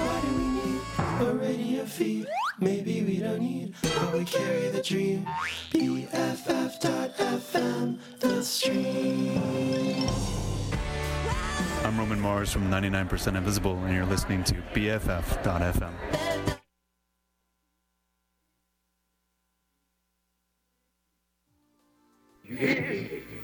Why do we need a radio feed? Maybe we don't need, but we carry the dream. BFF.FM, the stream. I'm Roman Mars from 99% Invisible, and you're listening to BFF.FM. Yeah.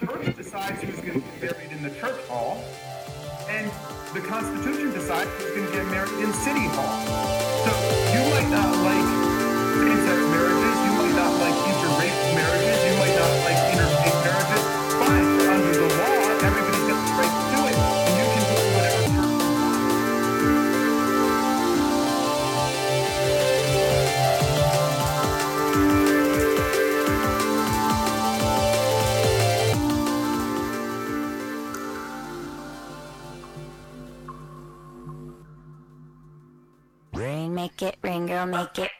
church decides who's going to be buried in the church hall, and the Constitution decides who's going to get married in City Hall. So you might not like it, rain girl, make it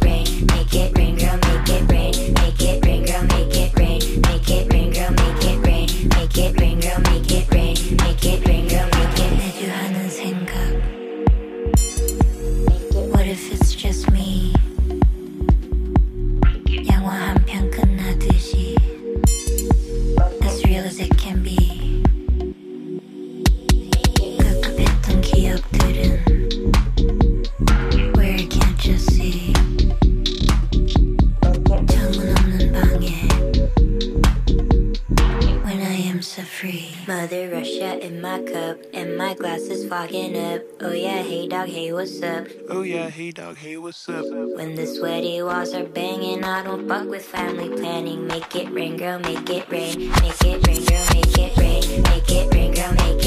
slip. When the sweaty walls are banging, I don't fuck with family planning. Make it rain, girl, make it rain. Make it rain, girl, make it rain. Make it rain, girl, make it rain.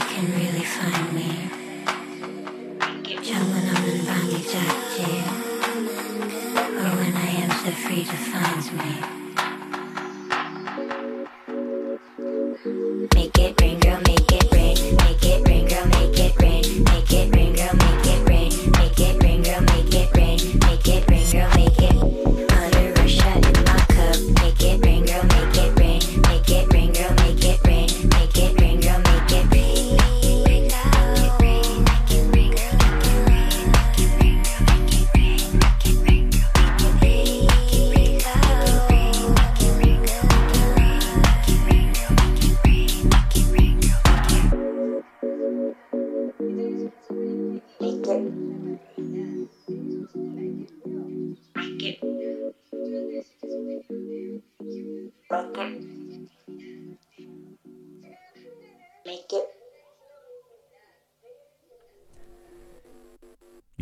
can really find me. Chalanon and Bandi Jack Or when I am so free defines me.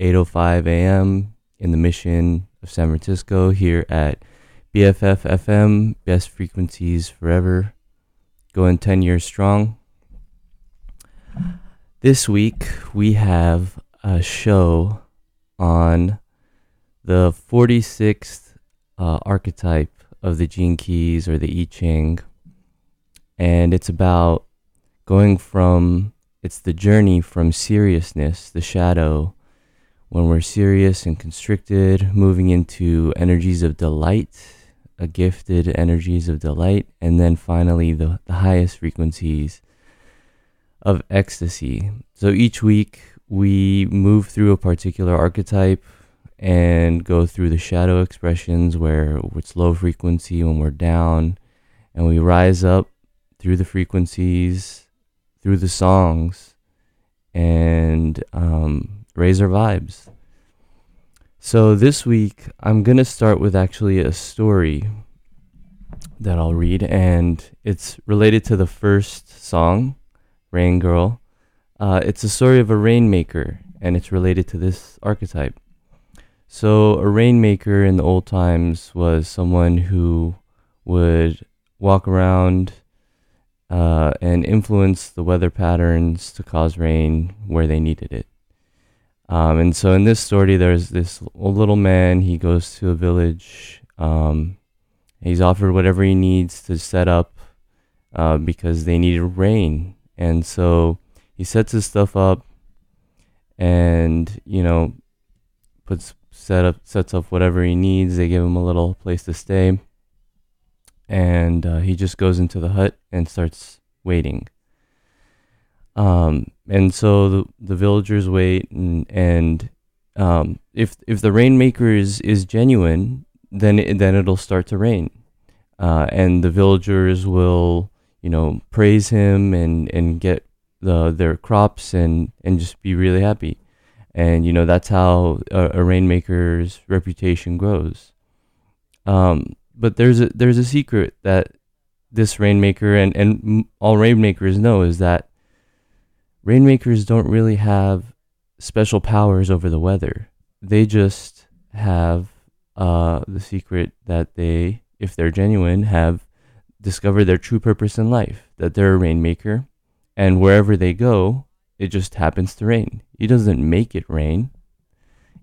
8:05 a.m. in the Mission of San Francisco here at BFF FM, best frequencies forever. Going 10 years strong. This week we have a show on the 46th uh, archetype of the Gene Keys or the I Ching. And it's about going from, it's the journey from seriousness, the shadow, when we're serious and constricted, moving into energies of delight, a gifted energies of delight, and then finally the, the highest frequencies of ecstasy. So each week we move through a particular archetype and go through the shadow expressions where it's low frequency when we're down, and we rise up through the frequencies, through the songs, and um, raise our vibes. So this week I'm gonna start with actually a story that I'll read, and it's related to the first song Rain Girl. Uh, it's a story of a rainmaker, and it's related to this archetype. So, a rainmaker in the old times was someone who would walk around uh, and influence the weather patterns to cause rain where they needed it. Um, and so, in this story, there's this little man. He goes to a village. Um, he's offered whatever he needs to set up uh, because they needed rain and so he sets his stuff up and, you know, puts set up sets up whatever he needs. They give him a little place to stay. And uh, he just goes into the hut and starts waiting. Um, and so the, the villagers wait and, and um, if if the rainmaker is, is genuine, then it, then it'll start to rain, uh, and the villagers will you know, praise him and, and get the, their crops and, and just be really happy. And, you know, that's how a, a rainmaker's reputation grows. Um, but there's a, there's a secret that this rainmaker and, and all rainmakers know is that rainmakers don't really have special powers over the weather. They just have uh, the secret that they, if they're genuine, have discovered their true purpose in life, that they're a rainmaker, and wherever they go, it just happens to rain. He doesn't make it rain,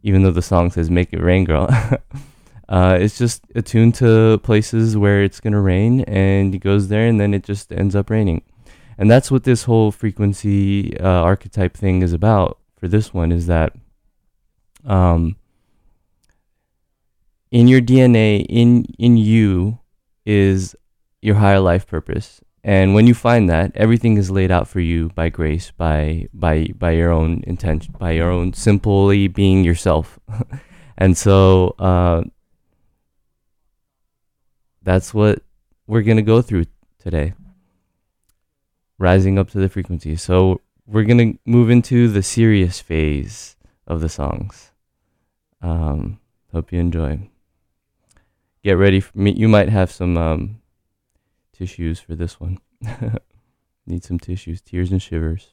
even though the song says "Make it rain, girl." uh, it's just attuned to places where it's gonna rain, and he goes there, and then it just ends up raining. And that's what this whole frequency uh, archetype thing is about. For this one, is that um, in your DNA, in in you, is your higher life purpose. And when you find that, everything is laid out for you by grace, by by by your own intention, by your own simply being yourself. and so uh, that's what we're gonna go through today. Rising up to the frequency. So we're gonna move into the serious phase of the songs. Um, hope you enjoy. Get ready for me. You might have some um, tissues for this one. Need some tissues, tears and shivers.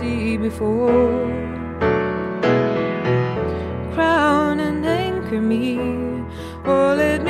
see before. Crown and anchor me, or let me.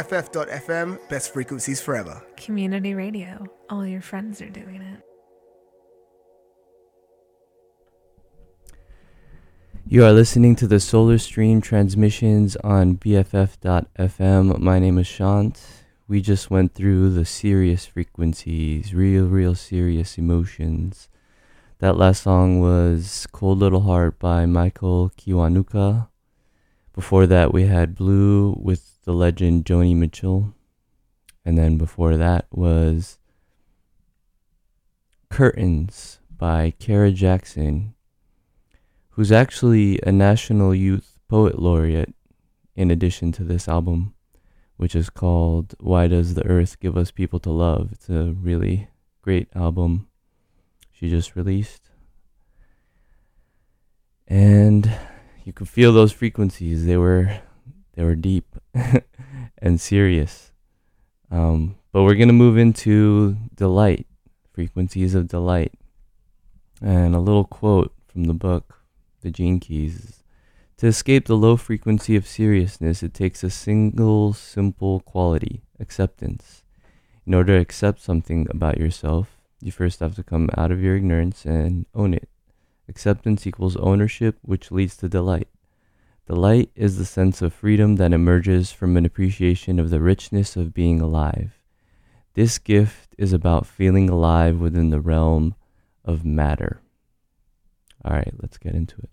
BFF.FM, best frequencies forever. Community radio. All your friends are doing it. You are listening to the Solar Stream transmissions on BFF.fm. My name is Shant. We just went through the serious frequencies, real, real serious emotions. That last song was Cold Little Heart by Michael Kiwanuka. Before that, we had Blue with the legend Joni Mitchell. And then before that was Curtains by Kara Jackson, who's actually a National Youth Poet Laureate in addition to this album, which is called Why Does the Earth Give Us People to Love? It's a really great album she just released. And you could feel those frequencies. They were they were deep and serious. Um, but we're gonna move into delight, frequencies of delight, and a little quote from the book, The Gene Keys. To escape the low frequency of seriousness, it takes a single simple quality, acceptance. In order to accept something about yourself, you first have to come out of your ignorance and own it. Acceptance equals ownership, which leads to delight. Delight is the sense of freedom that emerges from an appreciation of the richness of being alive. This gift is about feeling alive within the realm of matter. All right, let's get into it.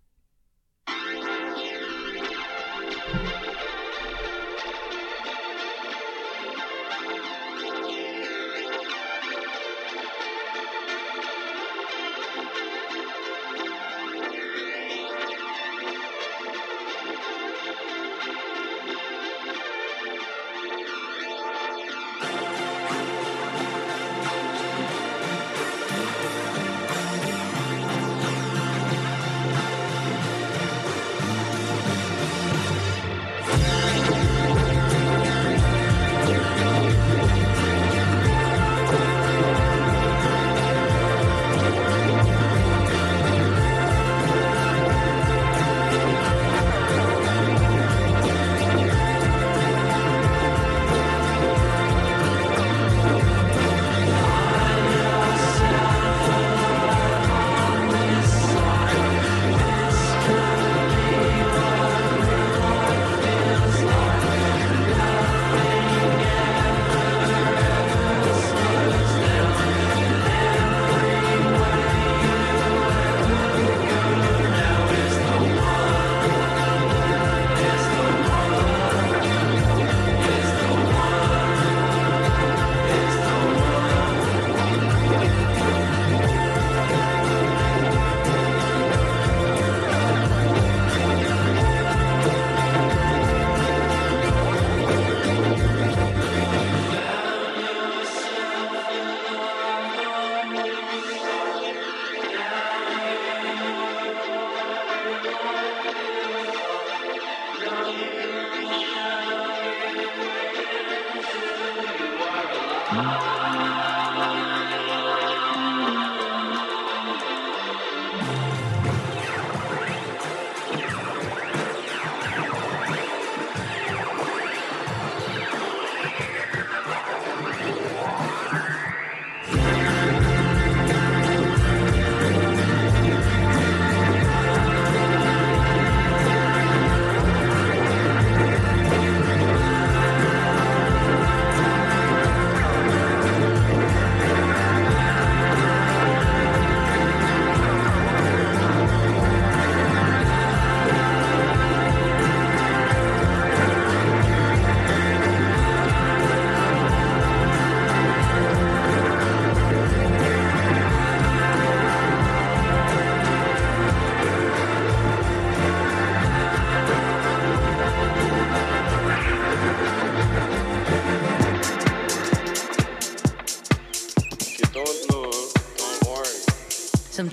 Thank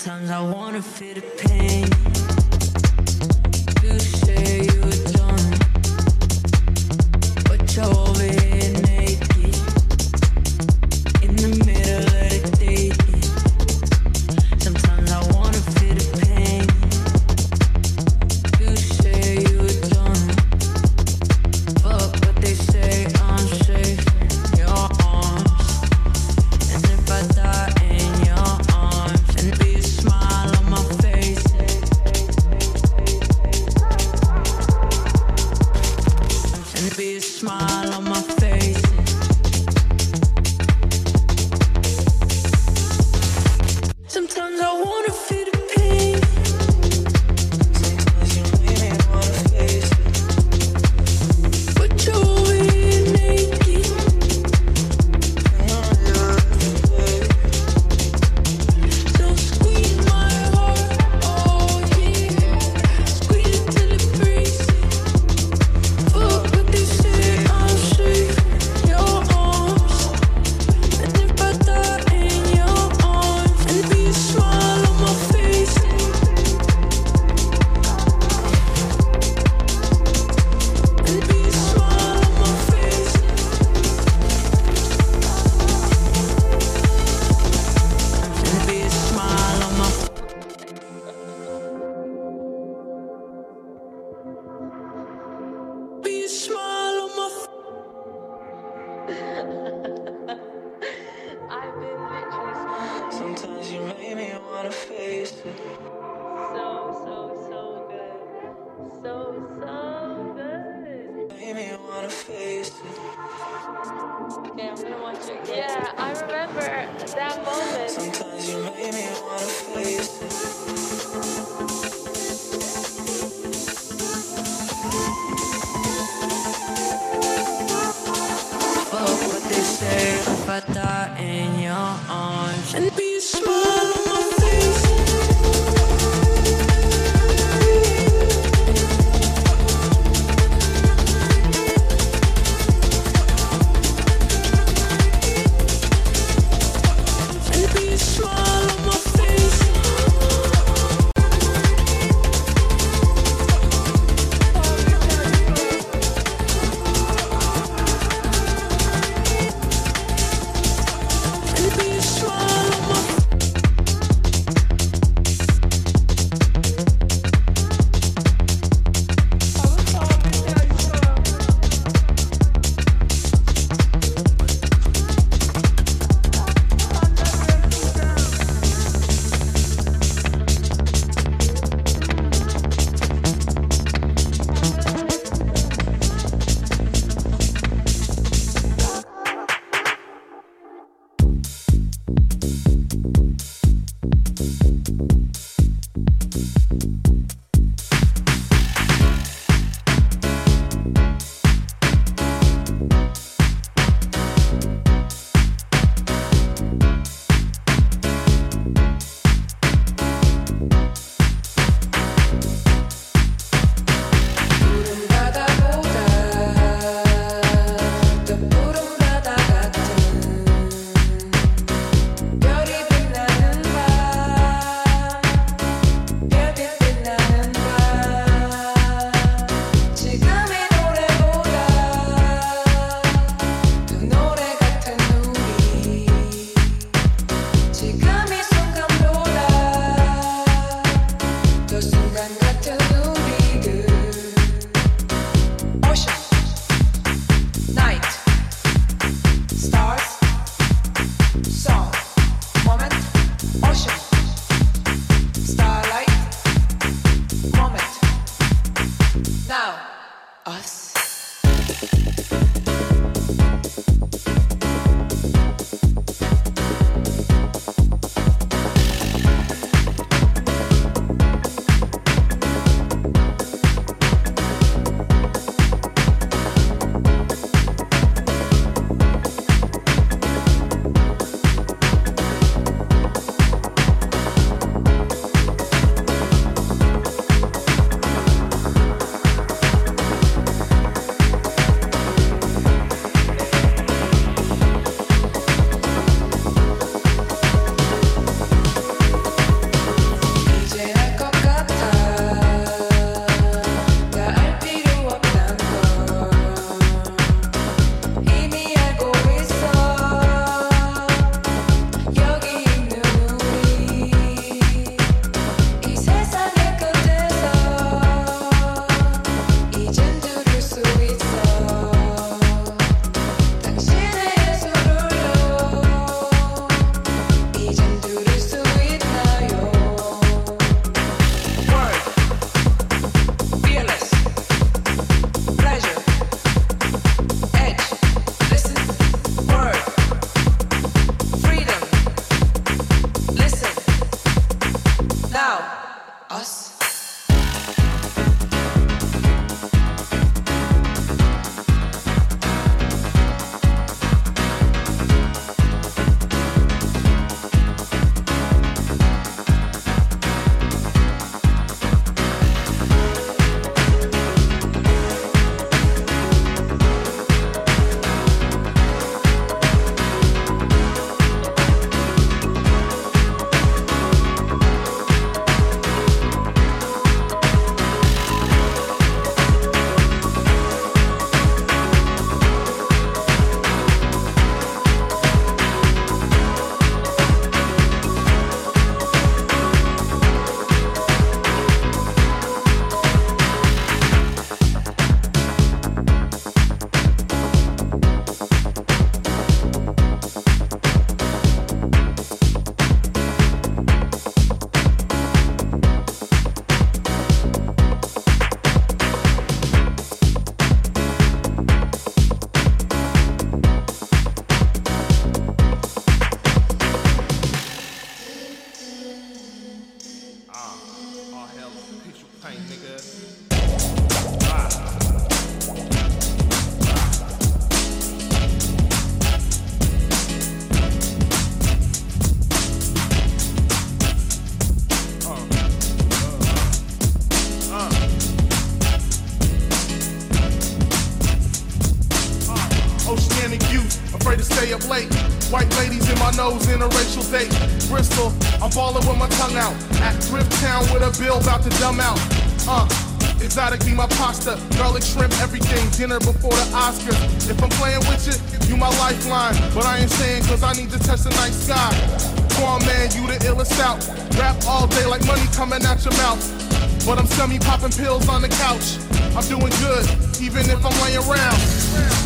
Sometimes I wanna feel the Dinner before the Oscars. If I'm playing with you, you my lifeline. But I ain't saying cause I need to touch the night sky. Come on, man, you the illest out. Rap all day like money coming out your mouth. But I'm semi popping pills on the couch. I'm doing good, even if I'm laying around.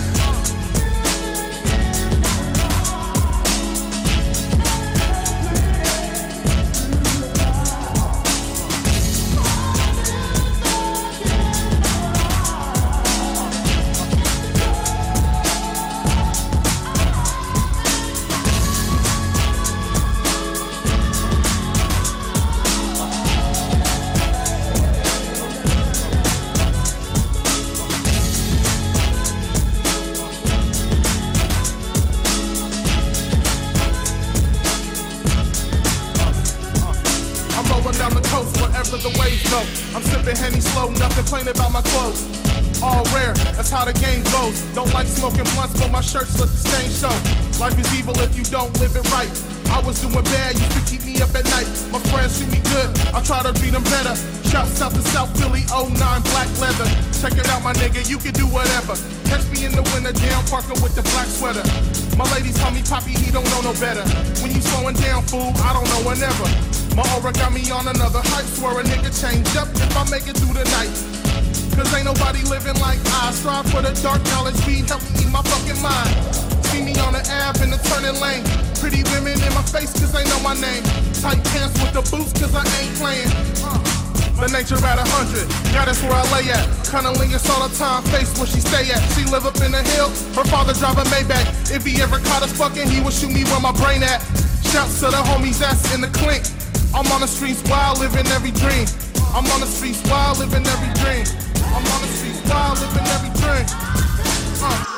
Shirts let the stain show. Life is evil if you don't live it right. I was doing bad, used to keep me up at night. My friends treat me good, I try to treat them better. Shouts out to South Philly, 09 black leather. Check it out, my nigga, you can do whatever. Catch me in the winter, down parking with the black sweater. My ladies call me Poppy, he don't know no better. When you slowing down, fool, I don't know whenever. My aura got me on another hype, swear a nigga change up if I make it through the night. Cause ain't nobody living like I strive for the dark knowledge, weed help my fucking mind. See me on the Ave in the turning lane. Pretty women in my face cause they know my name. Tight pants with the boots cause I ain't playing. The nature at a hundred, yeah, that's where I lay at. Cunnilingus all the time, face where she stay at. She live up in the hill, her father drive a Maybach. If he ever caught us fucking, he would shoot me where my brain at. Shouts to the homies that's in the clink. I'm on the streets wild, living every dream. I'm on the streets wild, living every dream. I'm on the streets wild, living every dream. Uh,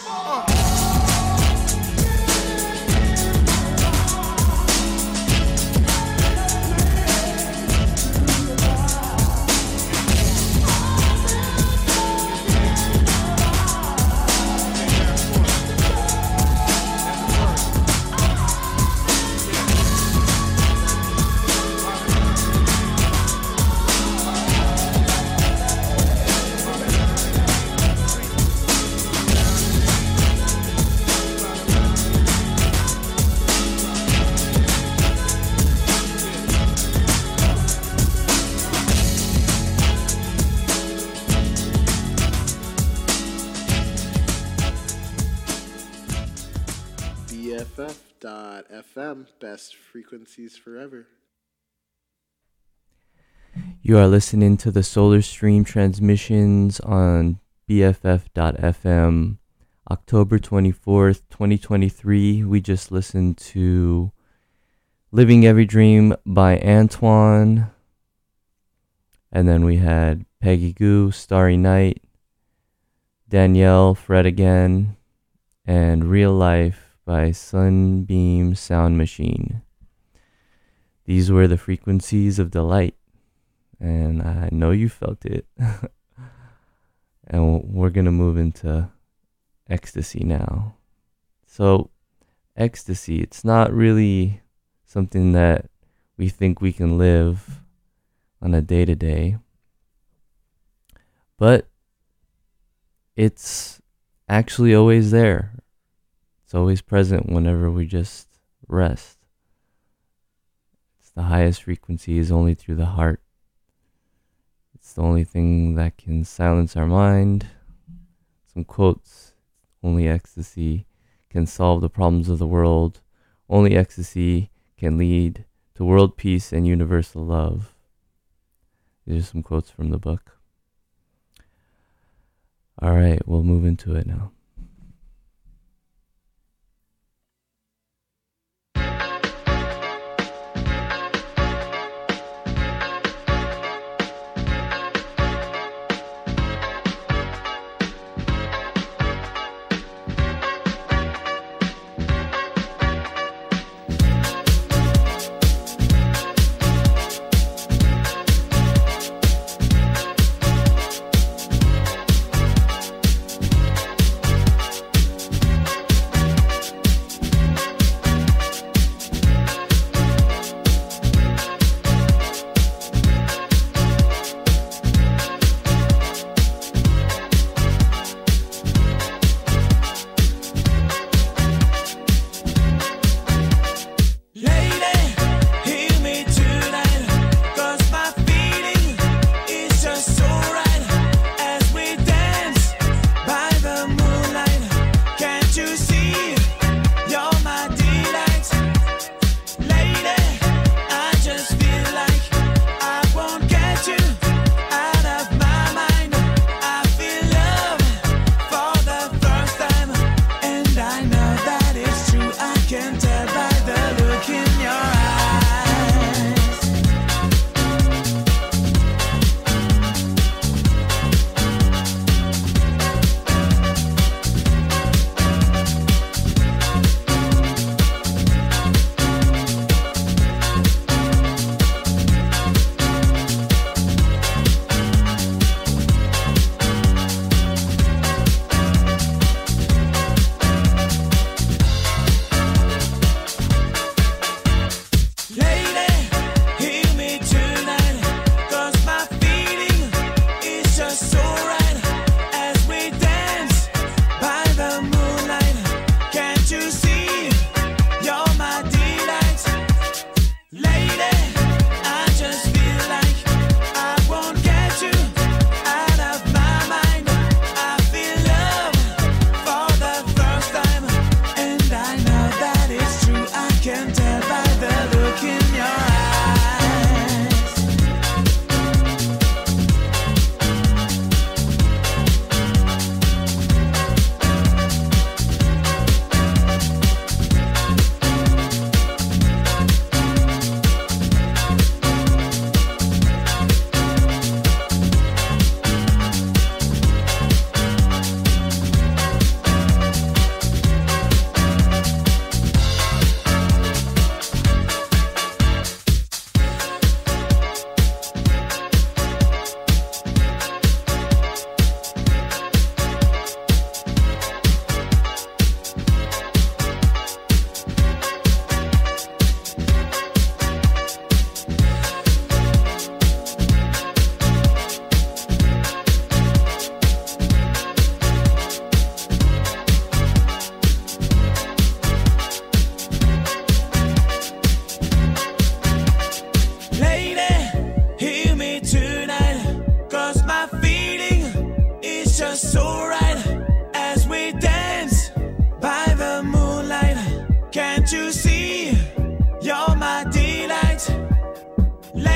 Best frequencies forever. You are listening to the Solar Stream transmissions on BFF.FM. October 24th, 2023. We just listened to Living Every Dream by Antoine. And then we had Peggy Gou, Starry Night, Danielle, Fred Again, and Real Life by Sunbeam Sound Machine. These were the frequencies of delight, and I know you felt it. and we're going to move into ecstasy now. So, ecstasy, it's not really something that we think we can live on a day to day, but it's actually always there. It's always present whenever we just rest. It's the highest frequency is only through the heart. It's the only thing that can silence our mind. Some quotes Only ecstasy can solve the problems of the world. Only ecstasy can lead to world peace and universal love. These are some quotes from the book. All right, we'll move into it now.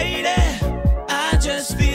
lady. I just feel.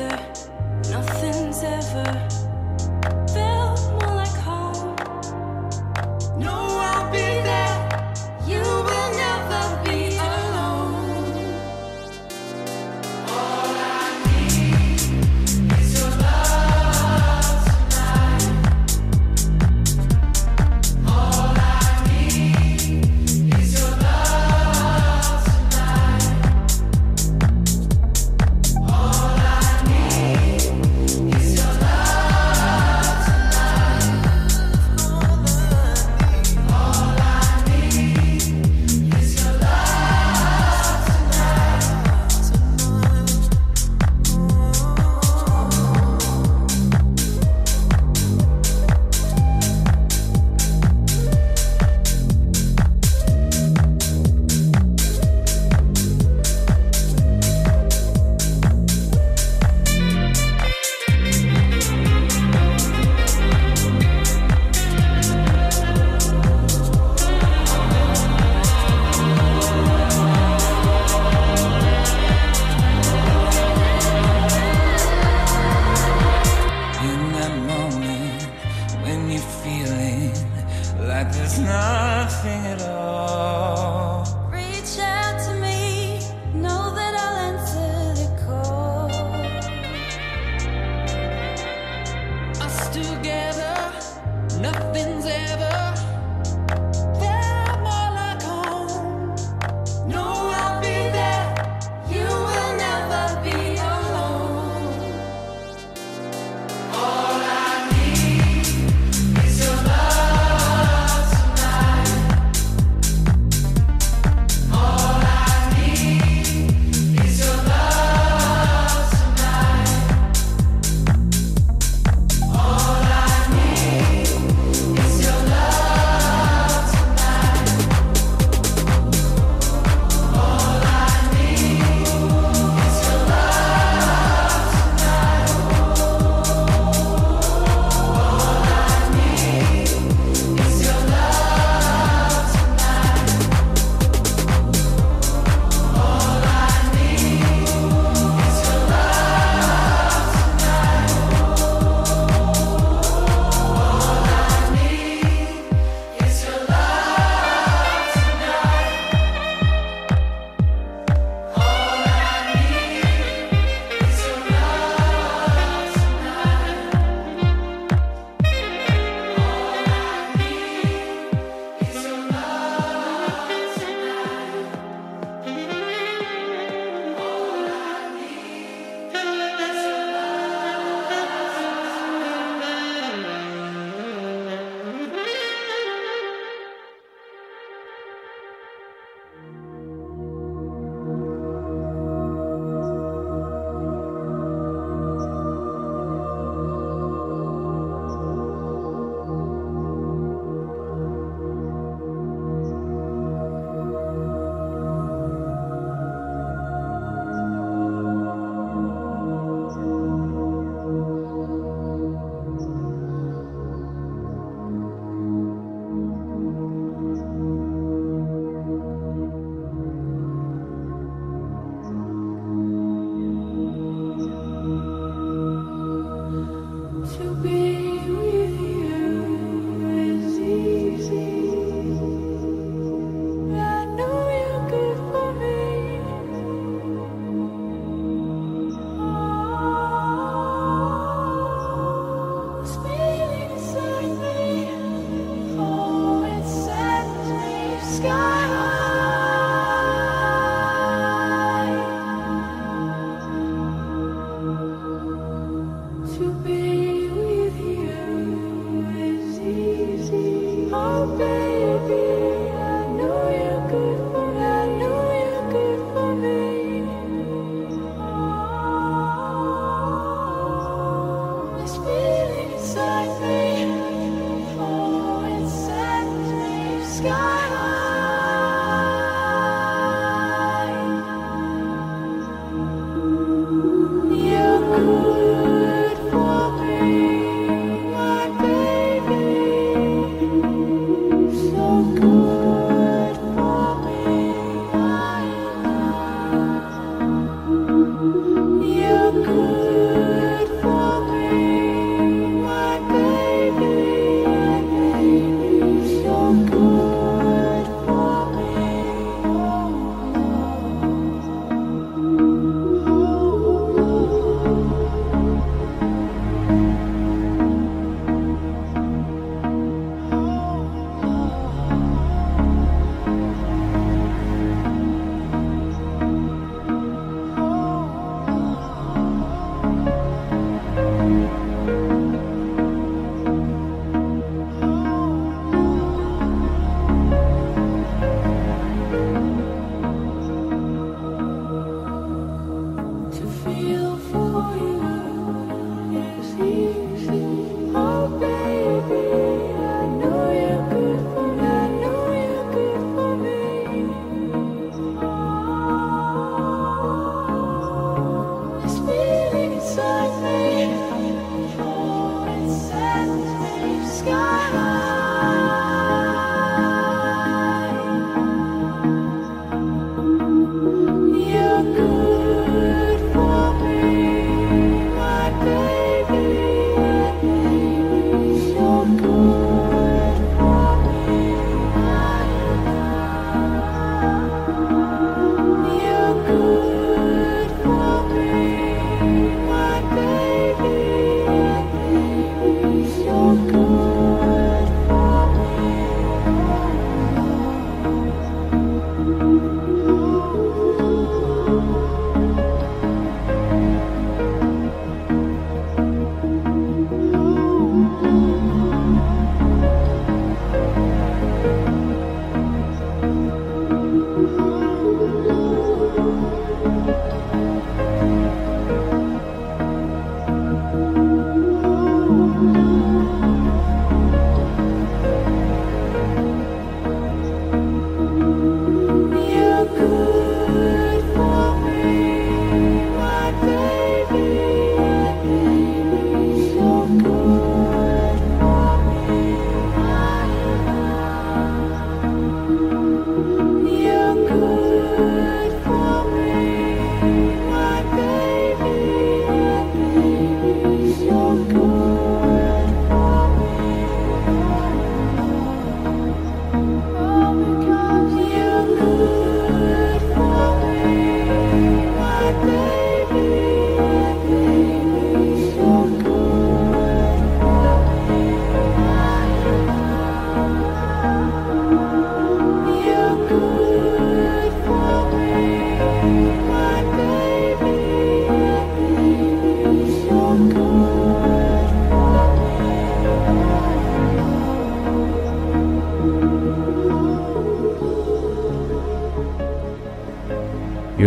other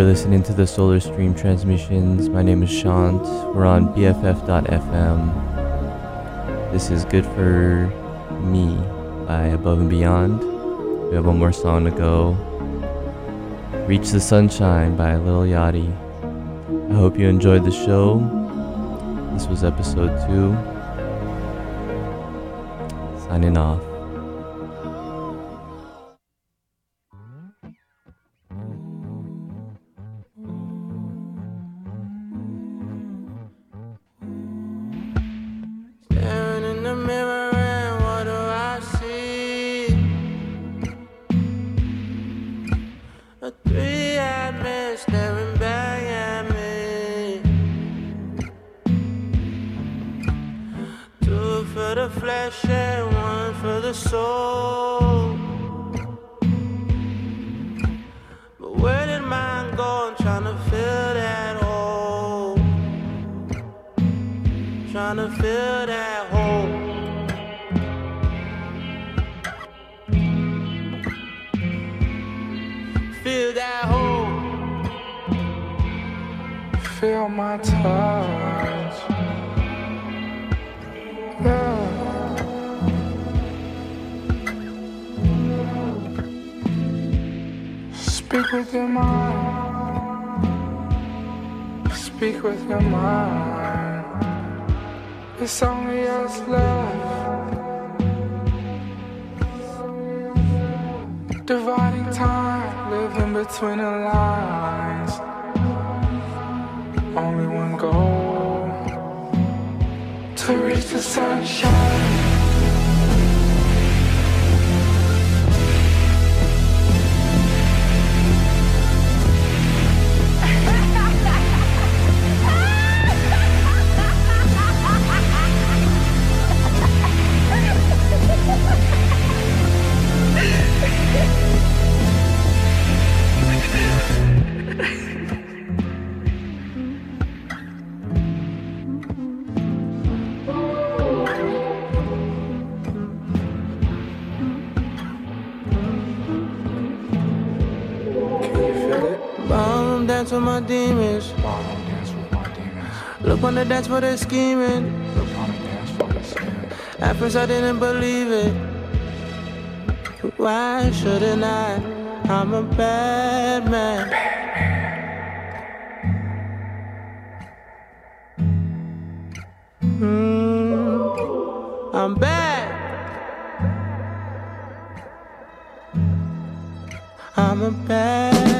You're listening to the Solar Stream transmissions. My name is Shant. We're on BFF.fm. This is Good for Me by Above and Beyond. We have one more song to go. Reach the Sunshine by Lil Yachty. I hope you enjoyed the show. This was episode two. Signing off. Trying to fill that hole. Fill that hole. Feel my touch. Speak with your mind. Speak with your mind. It's only us left. Dividing time, living between the lines. Only one goal to reach the sunshine. Dance with my demons. Look on the dance for the scheming. At first I didn't believe it. Why shouldn't I? I'm a bad man. Mm, I'm bad. I'm a bad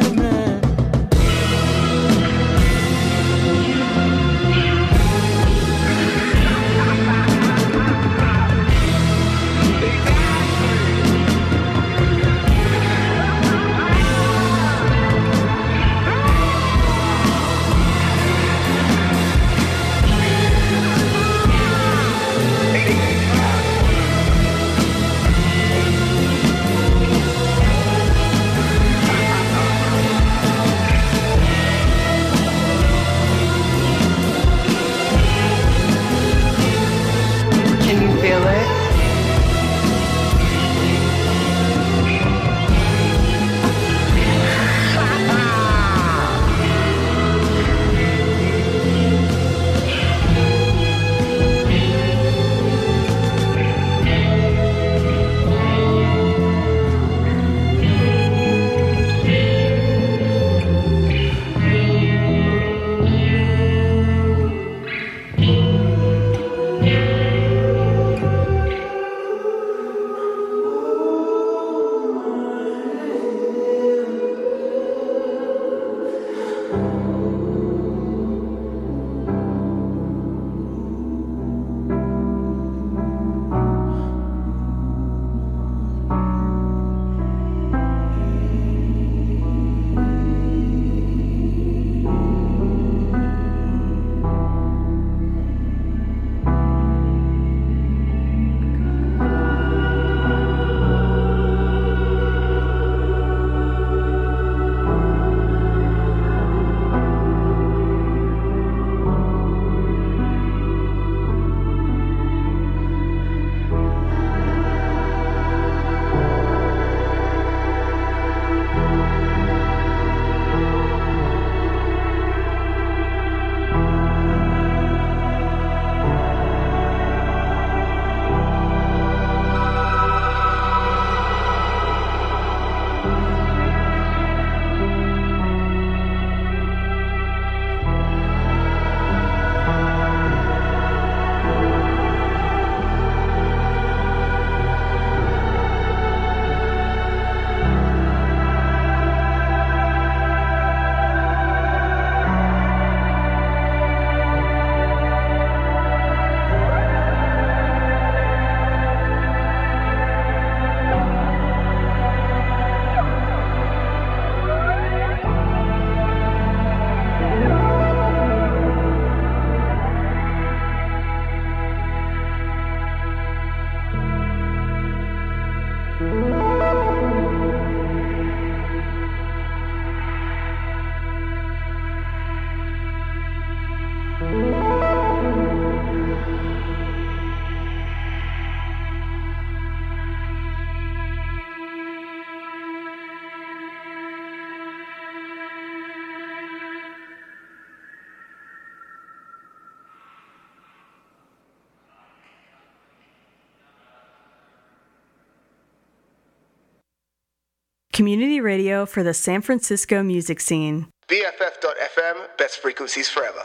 Community radio for the San Francisco music scene. BFF.FM, best frequencies forever.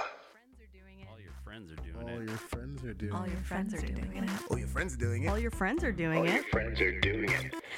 All your friends are doing All it. your friends are doing All your friends are doing it. All your friends are doing it. All your friends are doing it. Friends are doing it.